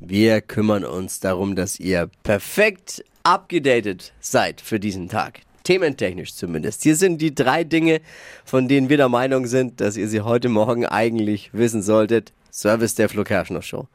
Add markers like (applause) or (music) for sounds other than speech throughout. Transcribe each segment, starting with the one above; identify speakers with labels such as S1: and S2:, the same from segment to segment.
S1: Wir kümmern uns darum, dass ihr perfekt abgedatet seid für diesen Tag. Thementechnisch zumindest. Hier sind die drei Dinge, von denen wir der Meinung sind, dass ihr sie heute Morgen eigentlich wissen solltet. Service der Flo Kerschner Show.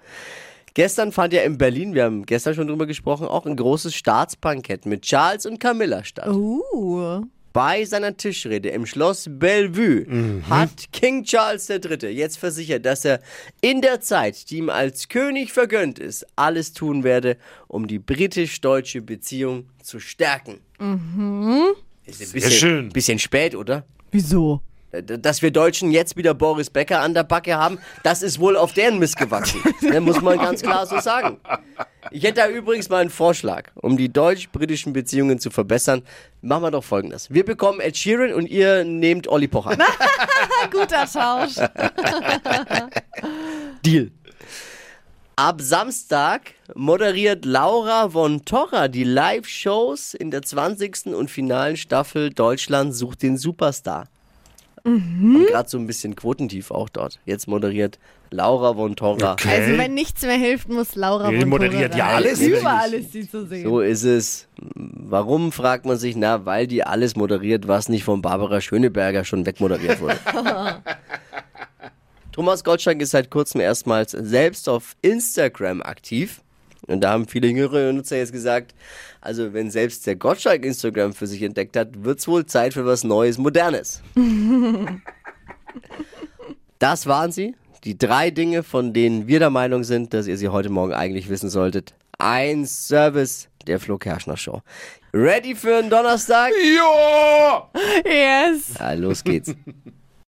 S1: Gestern fand ja in Berlin, wir haben gestern schon drüber gesprochen, auch ein großes Staatsbankett mit Charles und Camilla statt.
S2: Uh.
S1: Bei seiner Tischrede im Schloss Bellevue hat King Charles III. jetzt versichert, dass er in der Zeit, die ihm als König vergönnt ist, alles tun werde, um die britisch-deutsche Beziehung zu stärken. Ist ein bisschen,
S3: schön.
S1: bisschen spät, oder?
S2: Wieso?
S1: Dass wir Deutschen jetzt wieder Boris Becker an der Backe haben, das ist wohl auf deren Mist gewachsen. Ne, muss man ganz klar so sagen. Ich hätte da übrigens mal einen Vorschlag, um die deutsch-britischen Beziehungen zu verbessern. Machen wir doch folgendes. Wir bekommen Ed Sheeran und ihr nehmt Olli Pocher. (laughs)
S2: Guter Tausch. (laughs)
S1: Deal. Ab Samstag moderiert Laura von Torra die Live-Shows in der 20. und finalen Staffel Deutschland sucht den Superstar. Mhm. Gerade so ein bisschen Quotentief auch dort. Jetzt moderiert Laura von Torra.
S3: Okay.
S2: Also wenn nichts mehr hilft, muss Laura
S3: Die
S2: von
S3: moderiert ja alles, nicht?
S2: ist sie zu sehen.
S1: So ist es. Warum, fragt man sich, na, weil die alles moderiert, was nicht von Barbara Schöneberger schon wegmoderiert wurde. (laughs) Thomas Gottschalk ist seit kurzem erstmals selbst auf Instagram aktiv. Und da haben viele jüngere Nutzer jetzt gesagt, also wenn selbst der Gottschalk Instagram für sich entdeckt hat, wird's wohl Zeit für was Neues, Modernes. (laughs) das waren sie. Die drei Dinge, von denen wir der Meinung sind, dass ihr sie heute Morgen eigentlich wissen solltet. Ein Service der Flo Kerschner Show. Ready für einen Donnerstag?
S3: Ja!
S2: Yes.
S1: Ja, los geht's. (laughs)